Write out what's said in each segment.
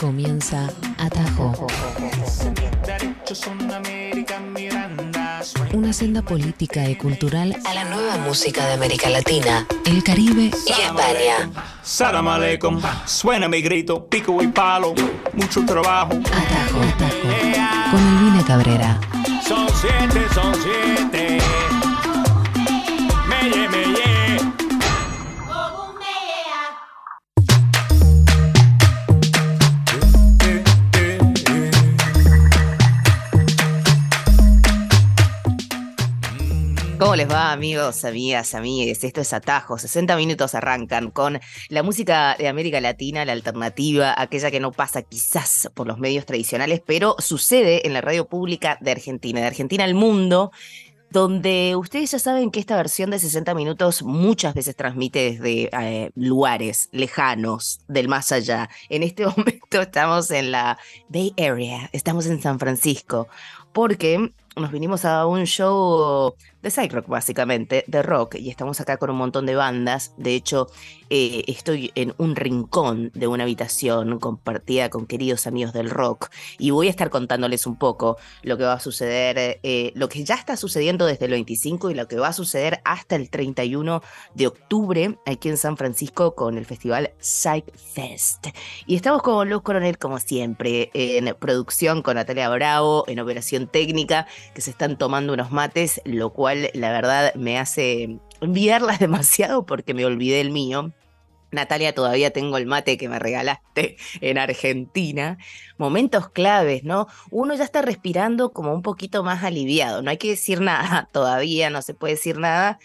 Comienza Atajo. Una senda política y cultural a la nueva música de América Latina, el Caribe y España. Salam aleikum, suena mi grito, pico y palo, mucho trabajo. Atajo, Atajo. Con Elvina Cabrera. Son siete, son siete. Les va, amigos, amigas, amigues? Esto es Atajo. 60 minutos arrancan con la música de América Latina, la alternativa, aquella que no pasa quizás por los medios tradicionales, pero sucede en la radio pública de Argentina, de Argentina al mundo, donde ustedes ya saben que esta versión de 60 minutos muchas veces transmite desde eh, lugares lejanos, del más allá. En este momento estamos en la Bay Area, estamos en San Francisco, porque nos vinimos a un show de rock básicamente, de rock, y estamos acá con un montón de bandas. De hecho, eh, estoy en un rincón de una habitación compartida con queridos amigos del rock y voy a estar contándoles un poco lo que va a suceder, eh, lo que ya está sucediendo desde el 25 y lo que va a suceder hasta el 31 de octubre aquí en San Francisco con el festival Psych Fest. Y estamos con Luz Coronel como siempre, en producción con Natalia Bravo, en operación técnica, que se están tomando unos mates, lo cual la verdad me hace enviarlas demasiado porque me olvidé el mío. Natalia, todavía tengo el mate que me regalaste en Argentina. Momentos claves, ¿no? Uno ya está respirando como un poquito más aliviado. No hay que decir nada todavía, no se puede decir nada.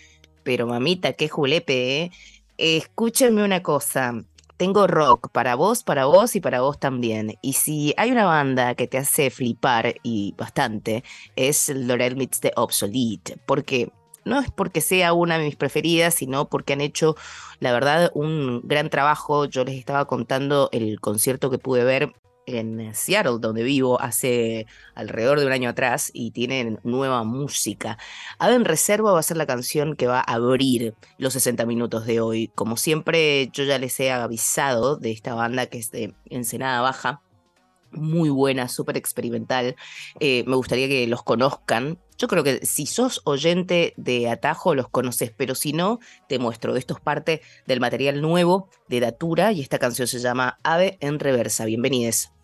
Pero mamita, qué julepe, ¿eh? Escúchenme una cosa. Tengo rock para vos, para vos y para vos también. Y si hay una banda que te hace flipar y bastante, es Lorel Meets the Obsolete. Porque no es porque sea una de mis preferidas, sino porque han hecho, la verdad, un gran trabajo. Yo les estaba contando el concierto que pude ver en Seattle, donde vivo, hace alrededor de un año atrás y tienen nueva música. Ave en Reserva va a ser la canción que va a abrir los 60 minutos de hoy. Como siempre, yo ya les he avisado de esta banda que es de Ensenada Baja. Muy buena, súper experimental. Eh, me gustaría que los conozcan. Yo creo que si sos oyente de Atajo los conoces, pero si no, te muestro. Esto es parte del material nuevo de Datura y esta canción se llama Ave en Reversa. Bienvenidos.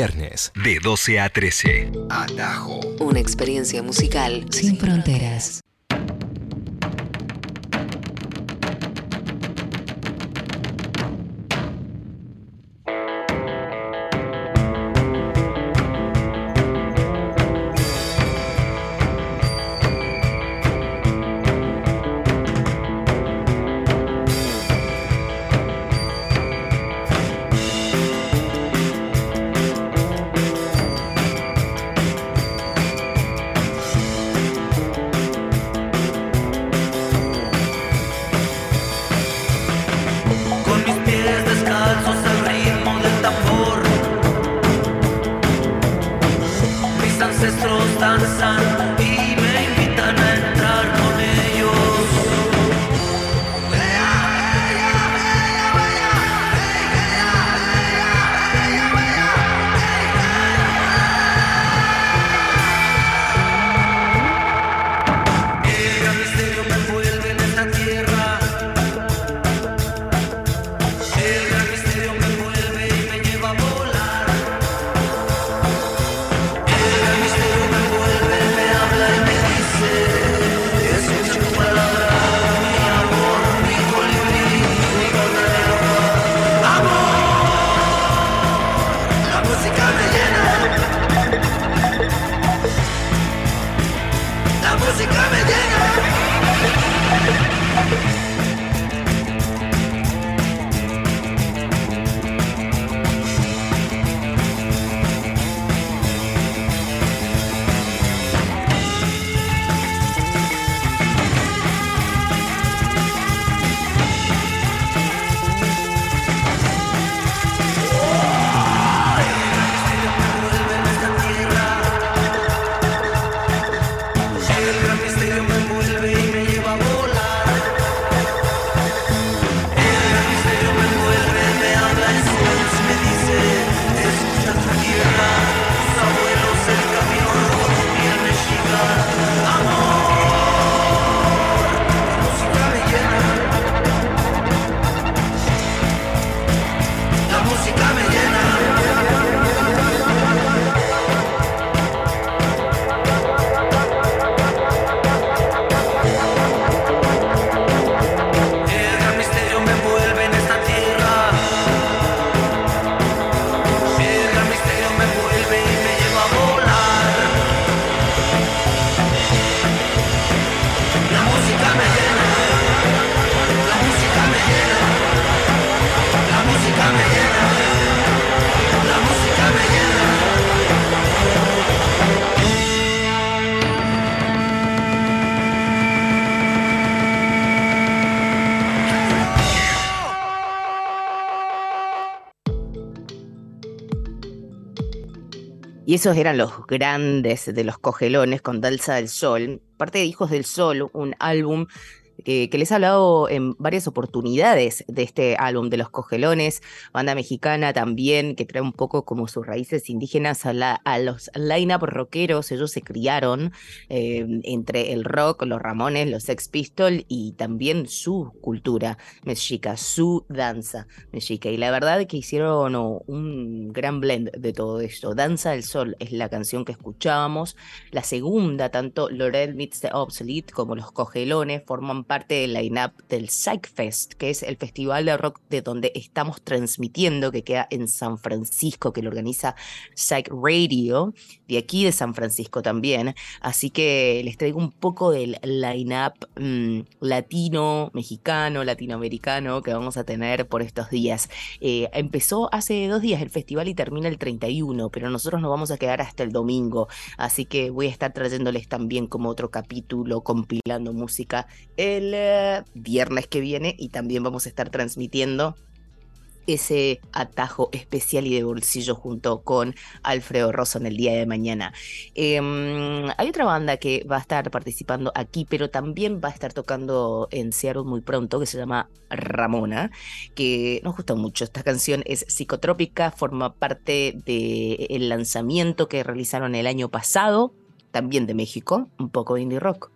Viernes, de 12 a 13. Atajo. Una experiencia musical sin fronteras. Y esos eran los grandes de los cogelones con Danza del Sol, parte de Hijos del Sol, un álbum que, que les he hablado en varias oportunidades de este álbum de los cogelones, banda mexicana también, que trae un poco como sus raíces indígenas a, la- a los line-up rockeros, ellos se criaron eh, entre el rock, los Ramones, los Sex Pistols y también su cultura mexica, su danza mexica. Y la verdad que hicieron oh, un gran blend de todo esto. Danza del Sol es la canción que escuchábamos. La segunda, tanto Laurel Meets the Obsolete como Los Cogelones forman parte del line-up del Psych Fest, que es el festival de rock de donde estamos transmitiendo, que queda en San Francisco, que lo organiza Psych Radio, de aquí de San Francisco también. Así que les traigo un poco del line-up mm, latino, mexicano, latinoamericano que vamos a tener por estos días. Eh, empezó hace dos días el festival y termina el 31, pero nosotros nos vamos a quedar hasta el domingo. Así que voy a estar trayéndoles también como otro capítulo compilando música eh, viernes que viene y también vamos a estar transmitiendo ese atajo especial y de bolsillo junto con Alfredo Rosso en el día de mañana. Em, hay otra banda que va a estar participando aquí, pero también va a estar tocando en Seattle muy pronto, que se llama Ramona, que nos gusta mucho. Esta canción es psicotrópica, forma parte del lanzamiento que realizaron el año pasado, también de México, un poco de indie rock.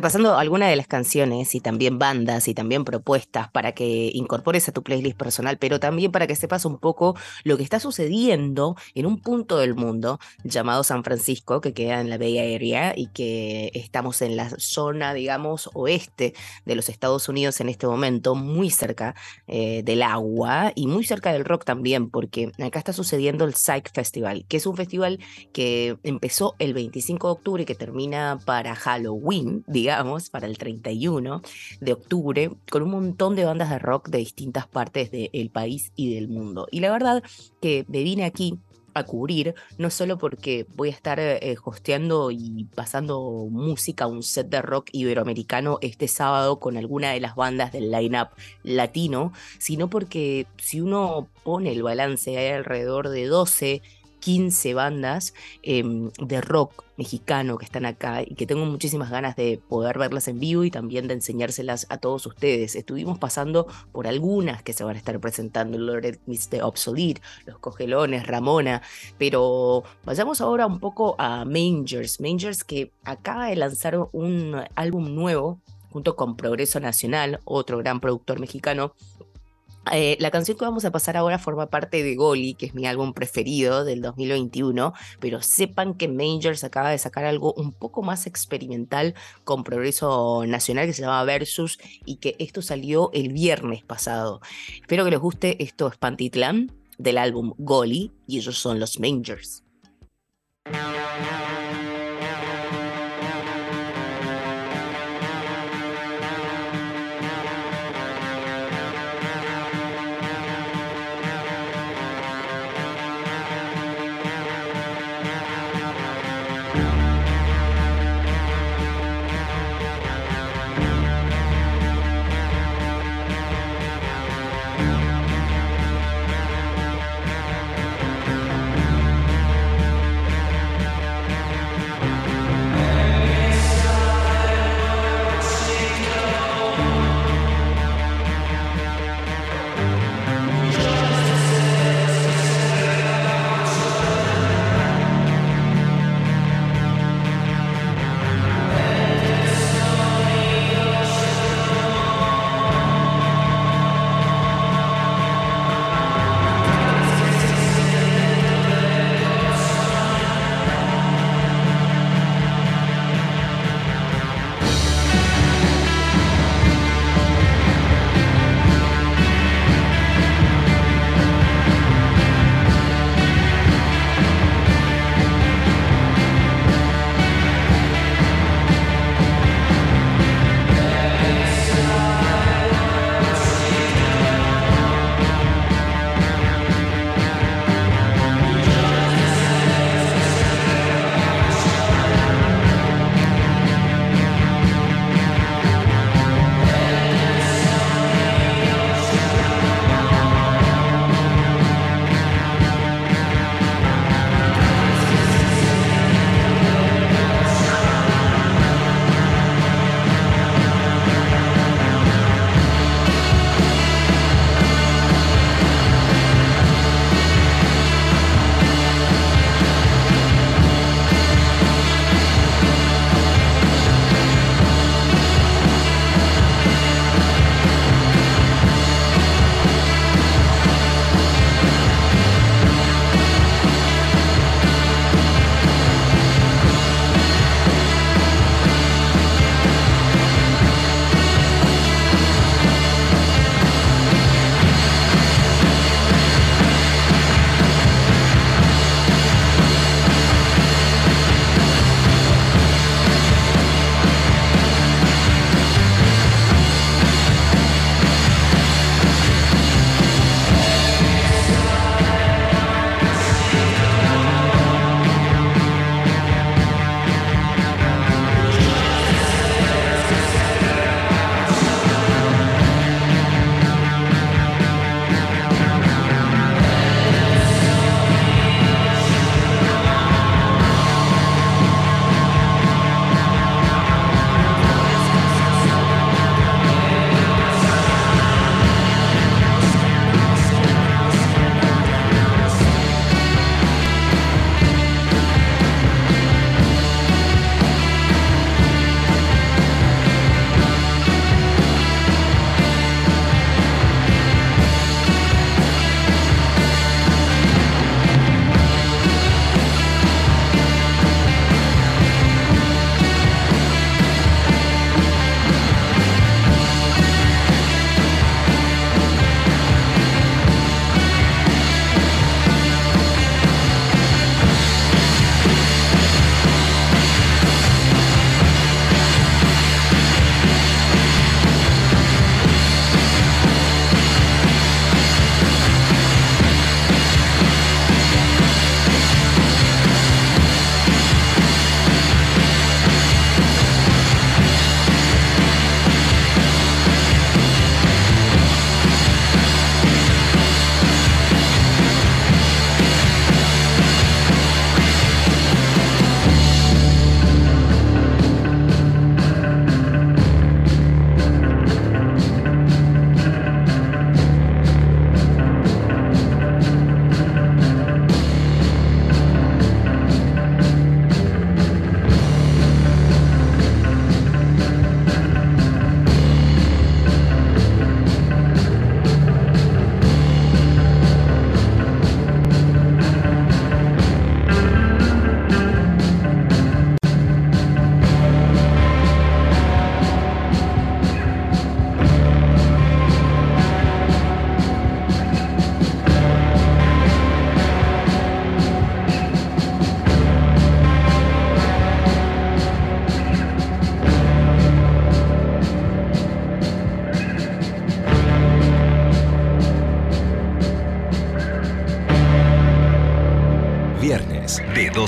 Repasando algunas de las canciones y también bandas y también propuestas para que incorpores a tu playlist personal, pero también para que sepas un poco lo que está sucediendo en un punto del mundo llamado San Francisco, que queda en la Bay Area y que estamos en la zona, digamos, oeste de los Estados Unidos en este momento, muy cerca eh, del agua y muy cerca del rock también, porque acá está sucediendo el Psych Festival, que es un festival que empezó el 25 de octubre y que termina para Halloween, digamos, para el 31 de octubre, con un montón de bandas de rock de distintas partes del país y del mundo. Y la verdad que me vine aquí a cubrir, no solo porque voy a estar eh, hosteando y pasando música, un set de rock iberoamericano este sábado con alguna de las bandas del line-up latino, sino porque si uno pone el balance, hay alrededor de 12 15 bandas em, de rock mexicano que están acá y que tengo muchísimas ganas de poder verlas en vivo y también de enseñárselas a todos ustedes. Estuvimos pasando por algunas que se van a estar presentando, Lord Mr. Obsolete, Los Cogelones, Ramona, pero vayamos ahora un poco a Mangers. Mangers que acaba de lanzar un álbum nuevo junto con Progreso Nacional, otro gran productor mexicano, eh, la canción que vamos a pasar ahora forma parte de Goli, que es mi álbum preferido del 2021, pero sepan que Mangers acaba de sacar algo un poco más experimental con Progreso Nacional que se llama Versus y que esto salió el viernes pasado. Espero que les guste, esto es Pantitlán del álbum Goli y ellos son los Mangers.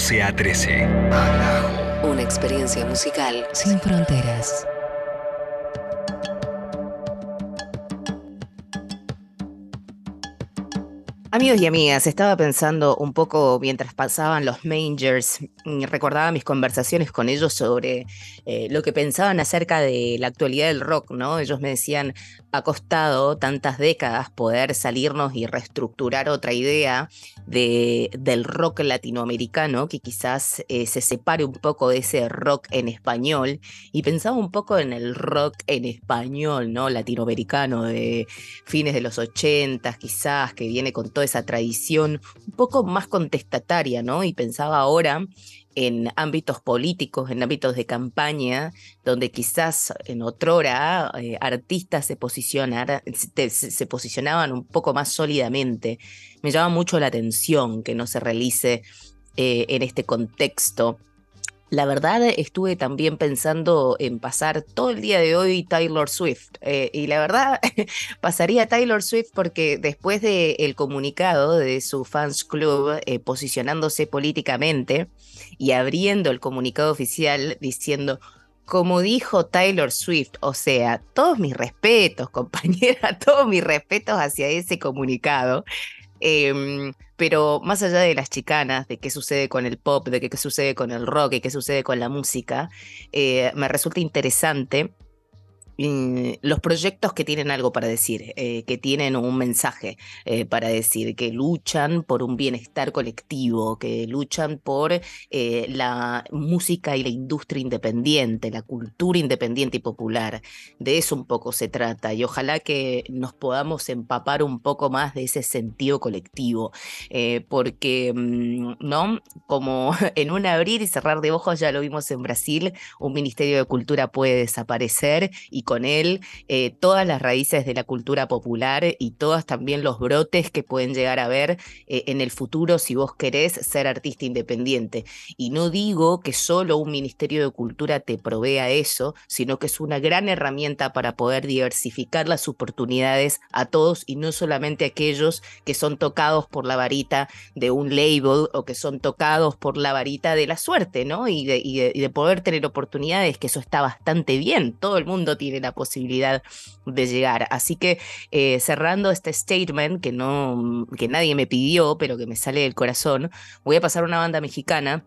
12 a 13. Atajo. Una experiencia musical sin fronteras. Amigos y amigas, estaba pensando un poco mientras pasaban los Mangers, y recordaba mis conversaciones con ellos sobre eh, lo que pensaban acerca de la actualidad del rock, ¿no? Ellos me decían, ha costado tantas décadas poder salirnos y reestructurar otra idea de, del rock latinoamericano que quizás eh, se separe un poco de ese rock en español y pensaba un poco en el rock en español, ¿no? Latinoamericano de fines de los ochentas quizás, que viene con toda esa tradición un poco más contestataria, ¿no? Y pensaba ahora en ámbitos políticos, en ámbitos de campaña, donde quizás en otrora eh, artistas se, se posicionaban un poco más sólidamente. Me llama mucho la atención que no se realice eh, en este contexto. La verdad, estuve también pensando en pasar todo el día de hoy Taylor Swift. eh, y la verdad, pasaría Taylor Swift porque después del comunicado de su fans club eh, posicionándose políticamente y abriendo el comunicado oficial diciendo, como dijo Taylor Swift, o sea, todos mis respetos, compañera, todos mis respetos hacia ese comunicado. Em, pero más allá de las chicanas, de qué sucede con el pop, de qué, sucede con el rock y qué sucede con la música, eh, me resulta interesante los proyectos que tienen algo para decir, eh, que tienen un mensaje eh, para decir, que luchan por un bienestar colectivo, que luchan por eh, la música y la industria independiente, la cultura independiente y popular. De eso un poco se trata y ojalá que nos podamos empapar un poco más de ese sentido colectivo, eh, porque, mm, ¿no? Como en un abrir y cerrar de ojos, ya lo vimos en Brasil, un Ministerio de Cultura puede desaparecer y con él eh, todas las raíces de la cultura popular y todos también los brotes que pueden llegar a ver eh, en el futuro si vos querés ser artista independiente. Y no digo que solo un Ministerio de Cultura te provea eso, sino que es una gran herramienta para poder diversificar las oportunidades a todos y no solamente a aquellos que son tocados por la varita de un label o que son tocados por la varita de la suerte, ¿no? Y de, y de- y de poder tener oportunidades, que eso está bastante bien. Todo el mundo tiene la posibilidad de llegar. Así que eh, cerrando este statement que no, que nadie me pidió, pero que me sale del corazón, voy a pasar una banda mexicana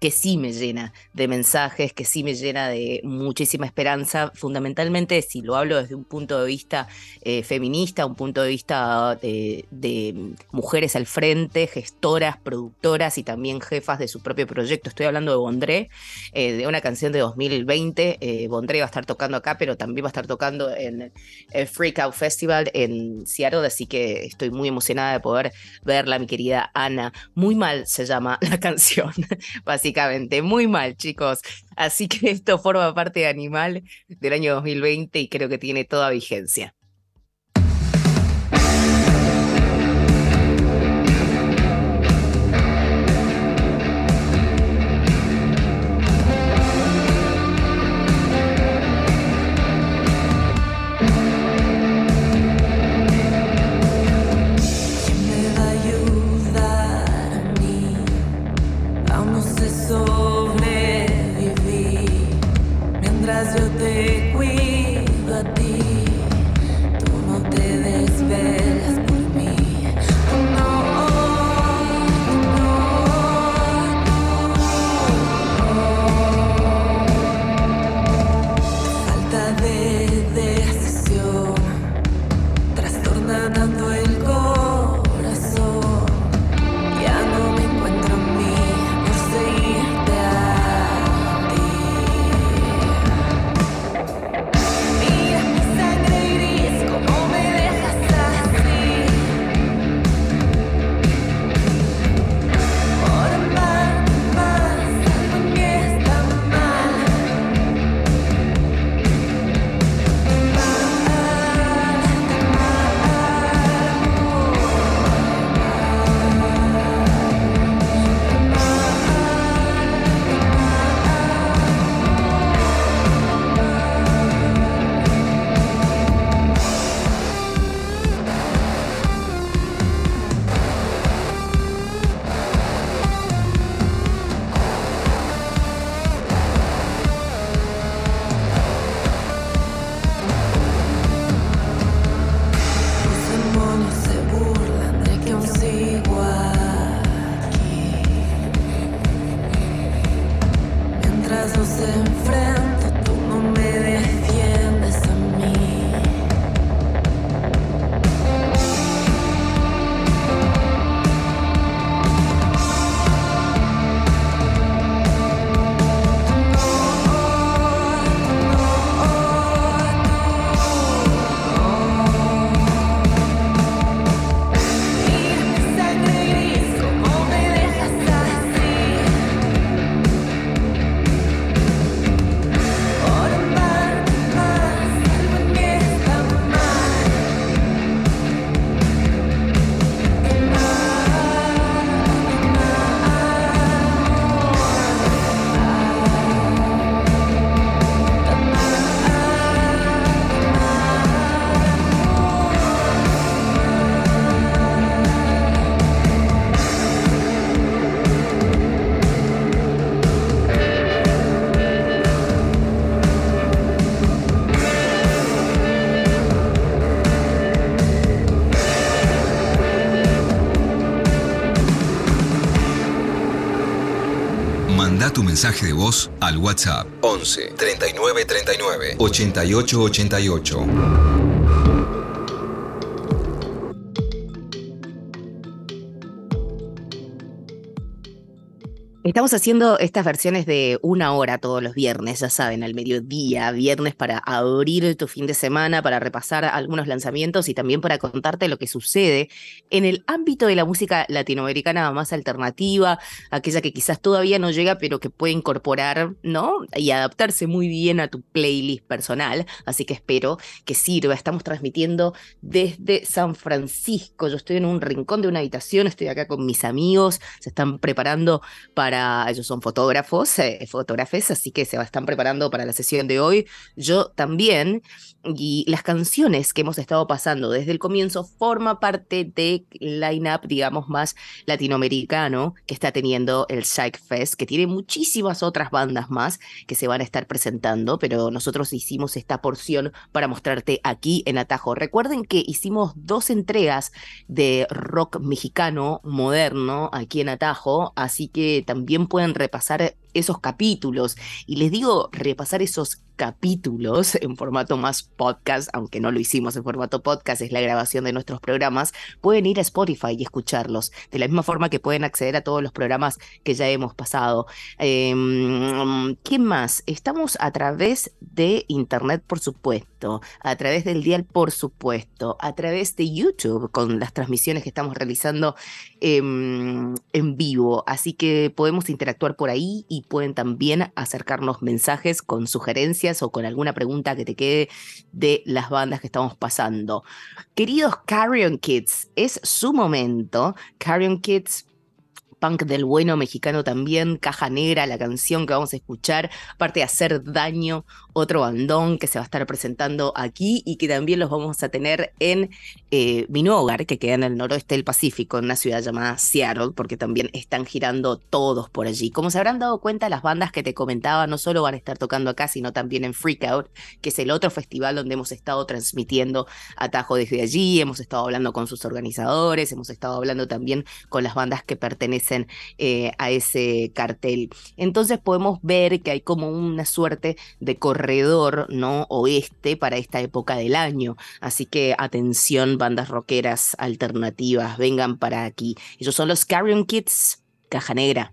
que sí me llena de mensajes, que sí me llena de muchísima esperanza, fundamentalmente si lo hablo desde un punto de vista eh, feminista, un punto de vista de, de mujeres al frente, gestoras, productoras y también jefas de su propio proyecto. Estoy hablando de Bondré, eh, de una canción de 2020. Eh, Bondré va a estar tocando acá, pero también va a estar tocando en el Freak Out Festival en Seattle, así que estoy muy emocionada de poder verla, mi querida Ana. Muy mal se llama la canción, básicamente, muy mal, chicos. Así que esto forma parte de Animal del año 2020 y creo que tiene toda vigencia. Mensaje de voz al WhatsApp 11 39 39 88 88. Haciendo estas versiones de una hora todos los viernes, ya saben, al mediodía, viernes para abrir tu fin de semana, para repasar algunos lanzamientos y también para contarte lo que sucede en el ámbito de la música latinoamericana más alternativa, aquella que quizás todavía no llega, pero que puede incorporar, ¿no? Y adaptarse muy bien a tu playlist personal. Así que espero que sirva. Estamos transmitiendo desde San Francisco. Yo estoy en un rincón de una habitación, estoy acá con mis amigos, se están preparando para, ellos son fotógrafos, eh, fotógrafes, así que se están preparando para la sesión de hoy. Yo también, y las canciones que hemos estado pasando desde el comienzo forma parte del line-up, digamos, más latinoamericano que está teniendo el Psych Fest, que tiene muchísimas otras bandas más que se van a estar presentando, pero nosotros hicimos esta porción para mostrarte aquí en Atajo. Recuerden que hicimos dos entregas de rock mexicano moderno aquí en Atajo, así que también pueden repasar esos capítulos. Y les digo, repasar esos capítulos en formato más podcast, aunque no lo hicimos en formato podcast, es la grabación de nuestros programas, pueden ir a Spotify y escucharlos, de la misma forma que pueden acceder a todos los programas que ya hemos pasado. Eh, ¿Qué más? Estamos a través de Internet, por supuesto, a través del dial, por supuesto, a través de YouTube, con las transmisiones que estamos realizando eh, en vivo, así que podemos interactuar por ahí y pueden también acercarnos mensajes con sugerencias o con alguna pregunta que te quede de las bandas que estamos pasando. Queridos Carrion Kids, es su momento. Carrion Kids punk del bueno mexicano también, Caja Negra, la canción que vamos a escuchar, aparte de hacer daño, otro bandón que se va a estar presentando aquí y que también los vamos a tener en eh, mi nuevo hogar, que queda en el noroeste del Pacífico, en una ciudad llamada Seattle, porque también están girando todos por allí. Como se habrán dado cuenta, las bandas que te comentaba no solo van a estar tocando acá, sino también en Freakout, que es el otro festival donde hemos estado transmitiendo Atajo desde allí, hemos estado hablando con sus organizadores, hemos estado hablando también con las bandas que pertenecen eh, a ese cartel. Entonces podemos ver que hay como una suerte de corredor no oeste para esta época del año. Así que atención, bandas rockeras alternativas, vengan para aquí. Ellos son los Carrion Kids, Caja Negra.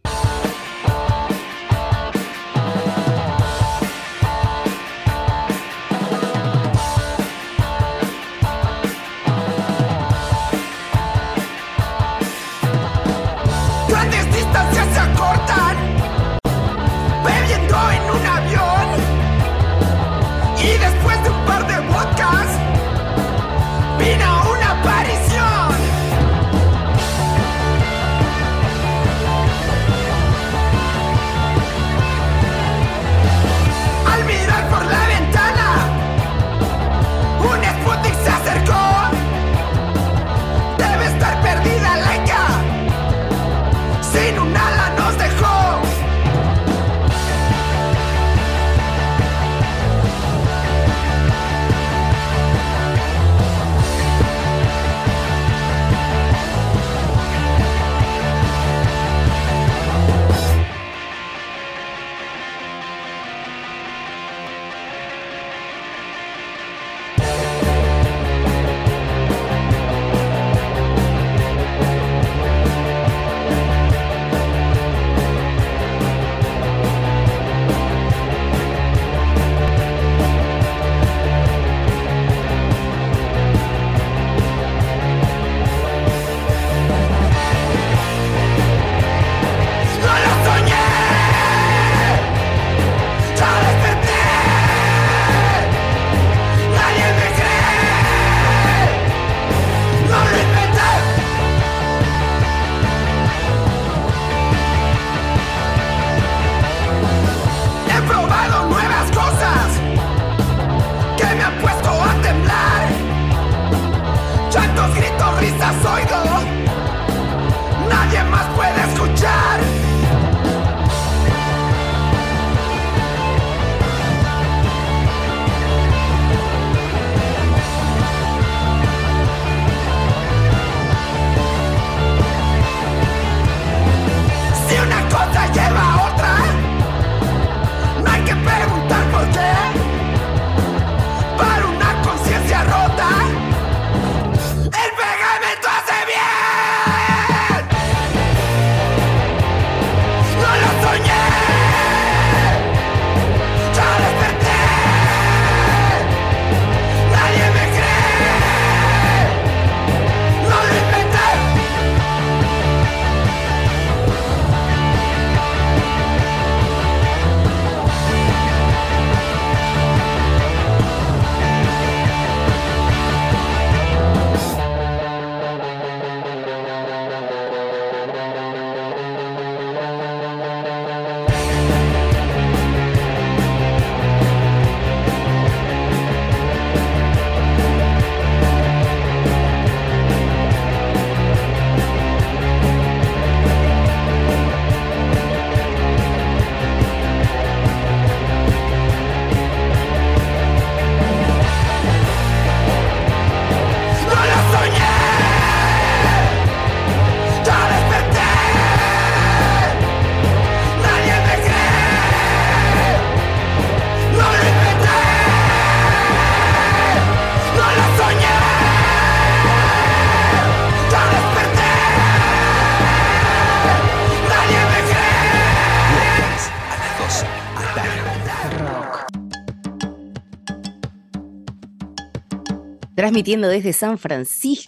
Transmitiendo desde San Francisco,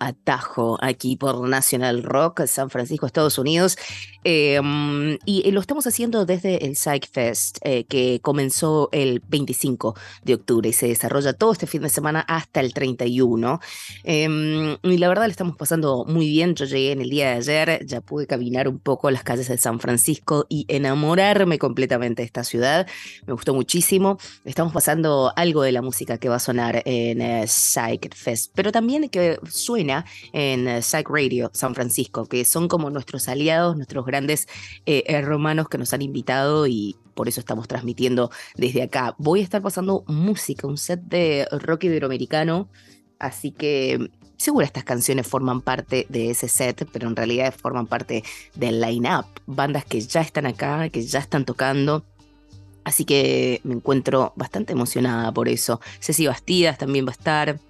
Atajo, aquí por National Rock, San Francisco, Estados Unidos. Eh, y lo estamos haciendo desde el Psych Fest, eh, que comenzó el 25 de octubre y se desarrolla todo este fin de semana hasta el 31. Eh, y la verdad le estamos pasando muy bien. Yo llegué en el día de ayer, ya pude caminar un poco las calles de San Francisco y enamorarme completamente de esta ciudad. Me gustó muchísimo. Estamos pasando algo de la música que va a sonar en eh, Psych Fest, pero también que suena en eh, Psych Radio San Francisco, que son como nuestros aliados, nuestros grandes eh, hermanos que nos han invitado y por eso estamos transmitiendo desde acá. Voy a estar pasando música, un set de rock iberoamericano, así que seguro estas canciones forman parte de ese set, pero en realidad forman parte del line-up, bandas que ya están acá, que ya están tocando. Así que me encuentro bastante emocionada por eso. Ceci Bastidas también va a estar.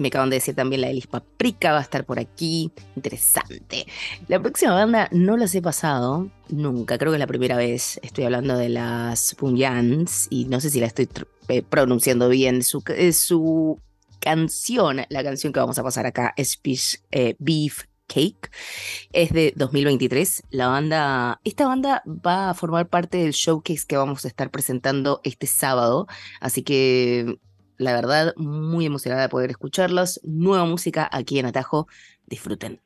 Me acaban de decir también la Elis Paprika va a estar por aquí. Interesante. La próxima banda no las he pasado nunca. Creo que es la primera vez. Estoy hablando de las Punyans y no sé si la estoy eh, pronunciando bien. Su, eh, su, canción, la canción que vamos a pasar acá es eh, Beef Cake. Es de 2023. La banda, esta banda va a formar parte del showcase que vamos a estar presentando este sábado. Así que la verdad, muy emocionada de poder escucharlos. Nueva música aquí en Atajo. Disfruten.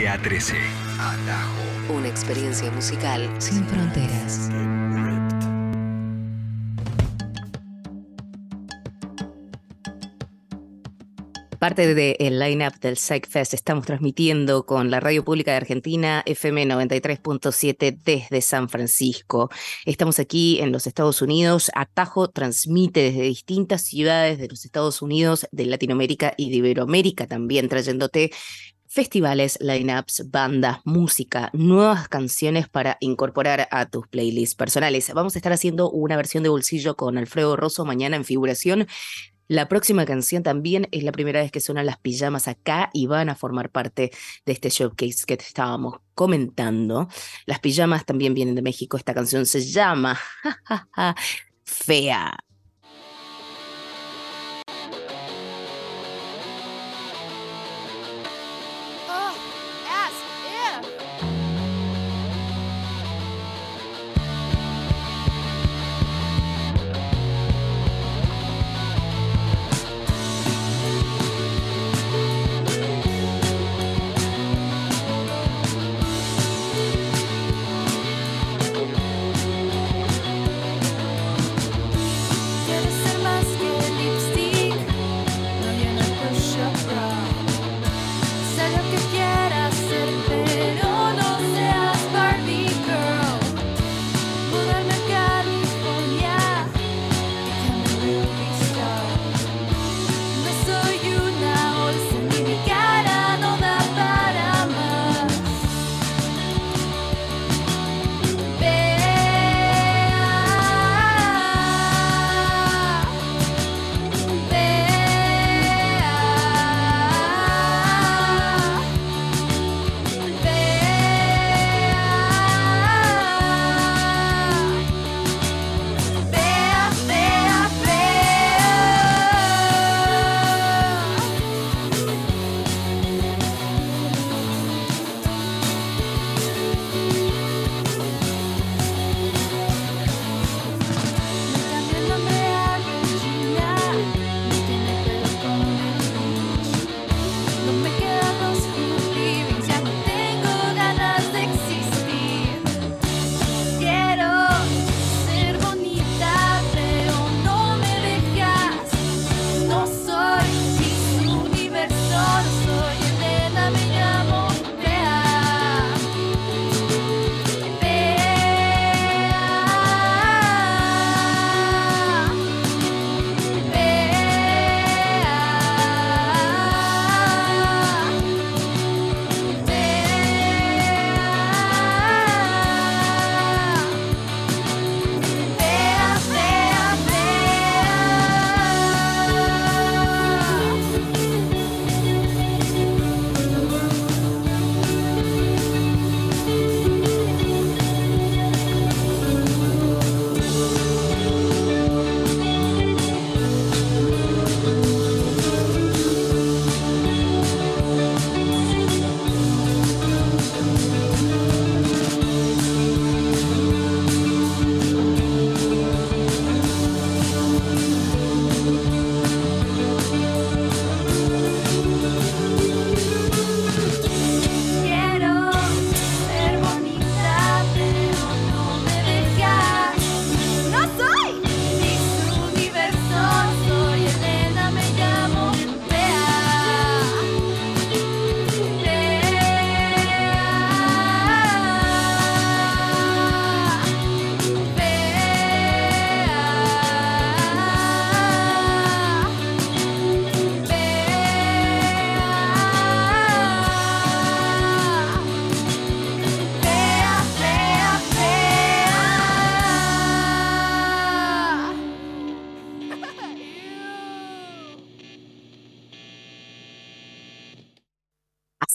a 13. Atajo. Una experiencia musical sin fronteras. Parte del de line-up del PsychFest estamos transmitiendo con la Radio Pública de Argentina, FM 93.7 desde San Francisco. Estamos aquí en los Estados Unidos. Atajo transmite desde distintas ciudades de los Estados Unidos, de Latinoamérica y de Iberoamérica también, trayéndote festivales, lineups, bandas, música, nuevas canciones para incorporar a tus playlists personales. Vamos a estar haciendo una versión de bolsillo con Alfredo Rosso mañana en figuración. La próxima canción también es la primera vez que suenan las pijamas acá y van a formar parte de este showcase que te estábamos comentando. Las pijamas también vienen de México. Esta canción se llama Fea.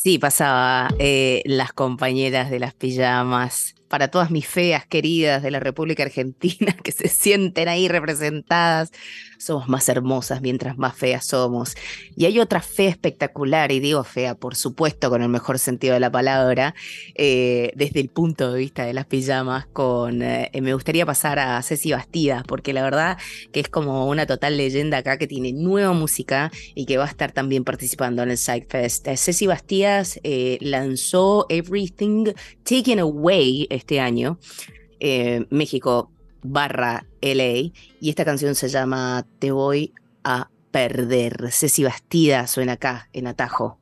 Así pasaba eh, las compañeras de las pijamas. Para todas mis feas queridas de la República Argentina que se sienten ahí representadas, somos más hermosas mientras más feas somos. Y hay otra fea espectacular, y digo fea, por supuesto, con el mejor sentido de la palabra, eh, desde el punto de vista de las pijamas, con eh, me gustaría pasar a Ceci Bastidas, porque la verdad que es como una total leyenda acá que tiene nueva música y que va a estar también participando en el Side Fest. Ceci Bastías eh, lanzó Everything Taken Away este año, eh, México barra LA, y esta canción se llama Te voy a perder. Ceci Bastida suena acá, en Atajo.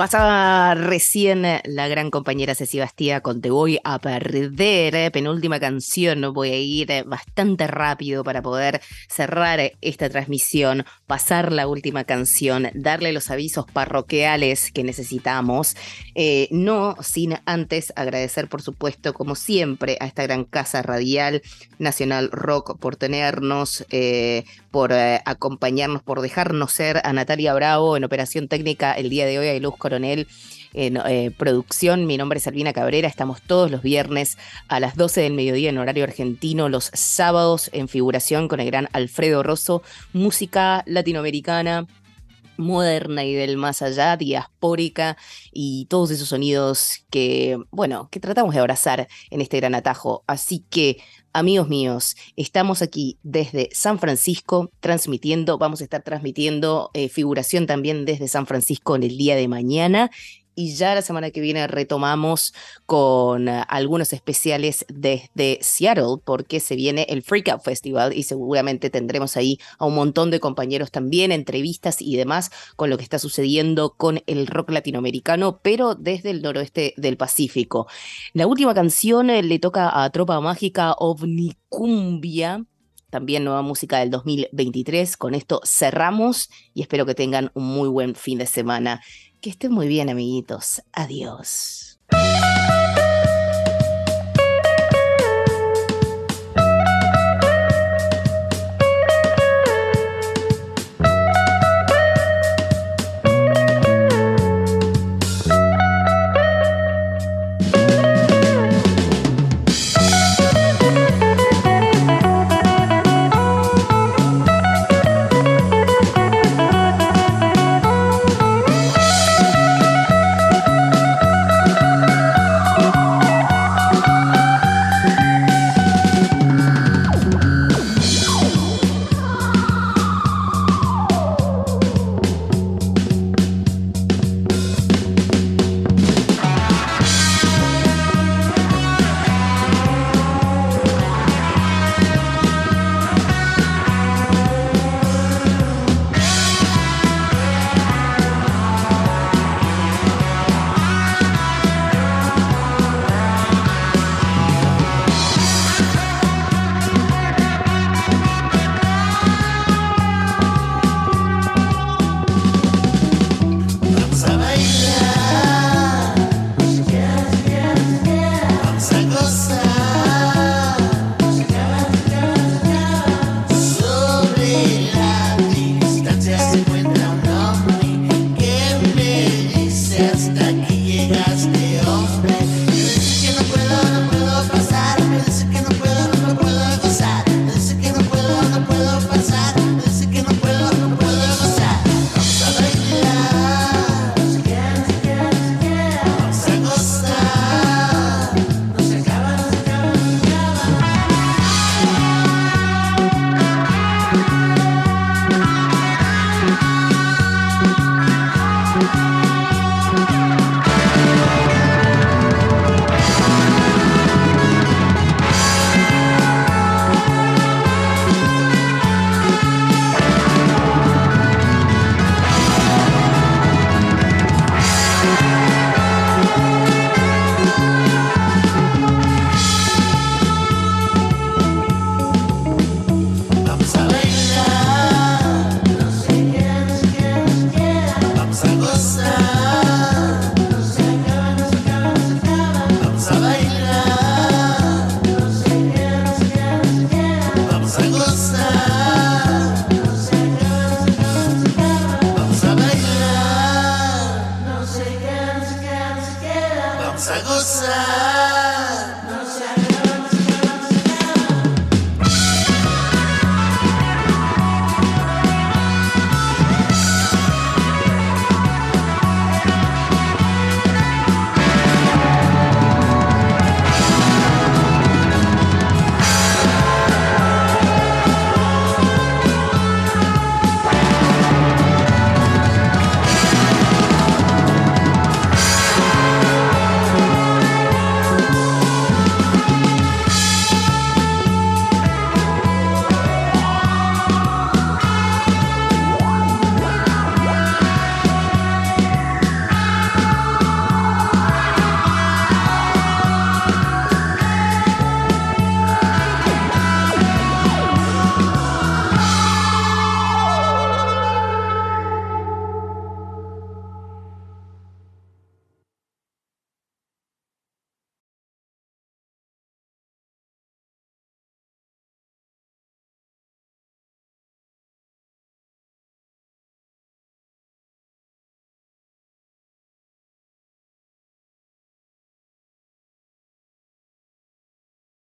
Pasaba recién la gran compañera Ceci Bastía con Te voy a perder, eh, penúltima canción, voy a ir eh, bastante rápido para poder cerrar eh, esta transmisión, pasar la última canción, darle los avisos parroquiales que necesitamos, eh, no sin antes agradecer por supuesto como siempre a esta gran casa radial Nacional Rock por tenernos, eh, por eh, acompañarnos, por dejarnos ser a Natalia Bravo en operación técnica el día de hoy, a Luz Coronel en eh, producción. Mi nombre es Albina Cabrera, estamos todos los viernes a las 12 del mediodía en horario argentino, los sábados en figuración con el gran Alfredo Rosso, música latinoamericana moderna y del más allá, diaspórica y todos esos sonidos que, bueno, que tratamos de abrazar en este gran atajo. Así que, amigos míos, estamos aquí desde San Francisco transmitiendo, vamos a estar transmitiendo eh, figuración también desde San Francisco en el día de mañana. Y ya la semana que viene retomamos con uh, algunos especiales desde Seattle, porque se viene el Freak Out Festival y seguramente tendremos ahí a un montón de compañeros también, entrevistas y demás con lo que está sucediendo con el rock latinoamericano, pero desde el noroeste del Pacífico. La última canción eh, le toca a Tropa Mágica Ovnicumbia también nueva música del 2023. Con esto cerramos y espero que tengan un muy buen fin de semana. Que estén muy bien, amiguitos. Adiós.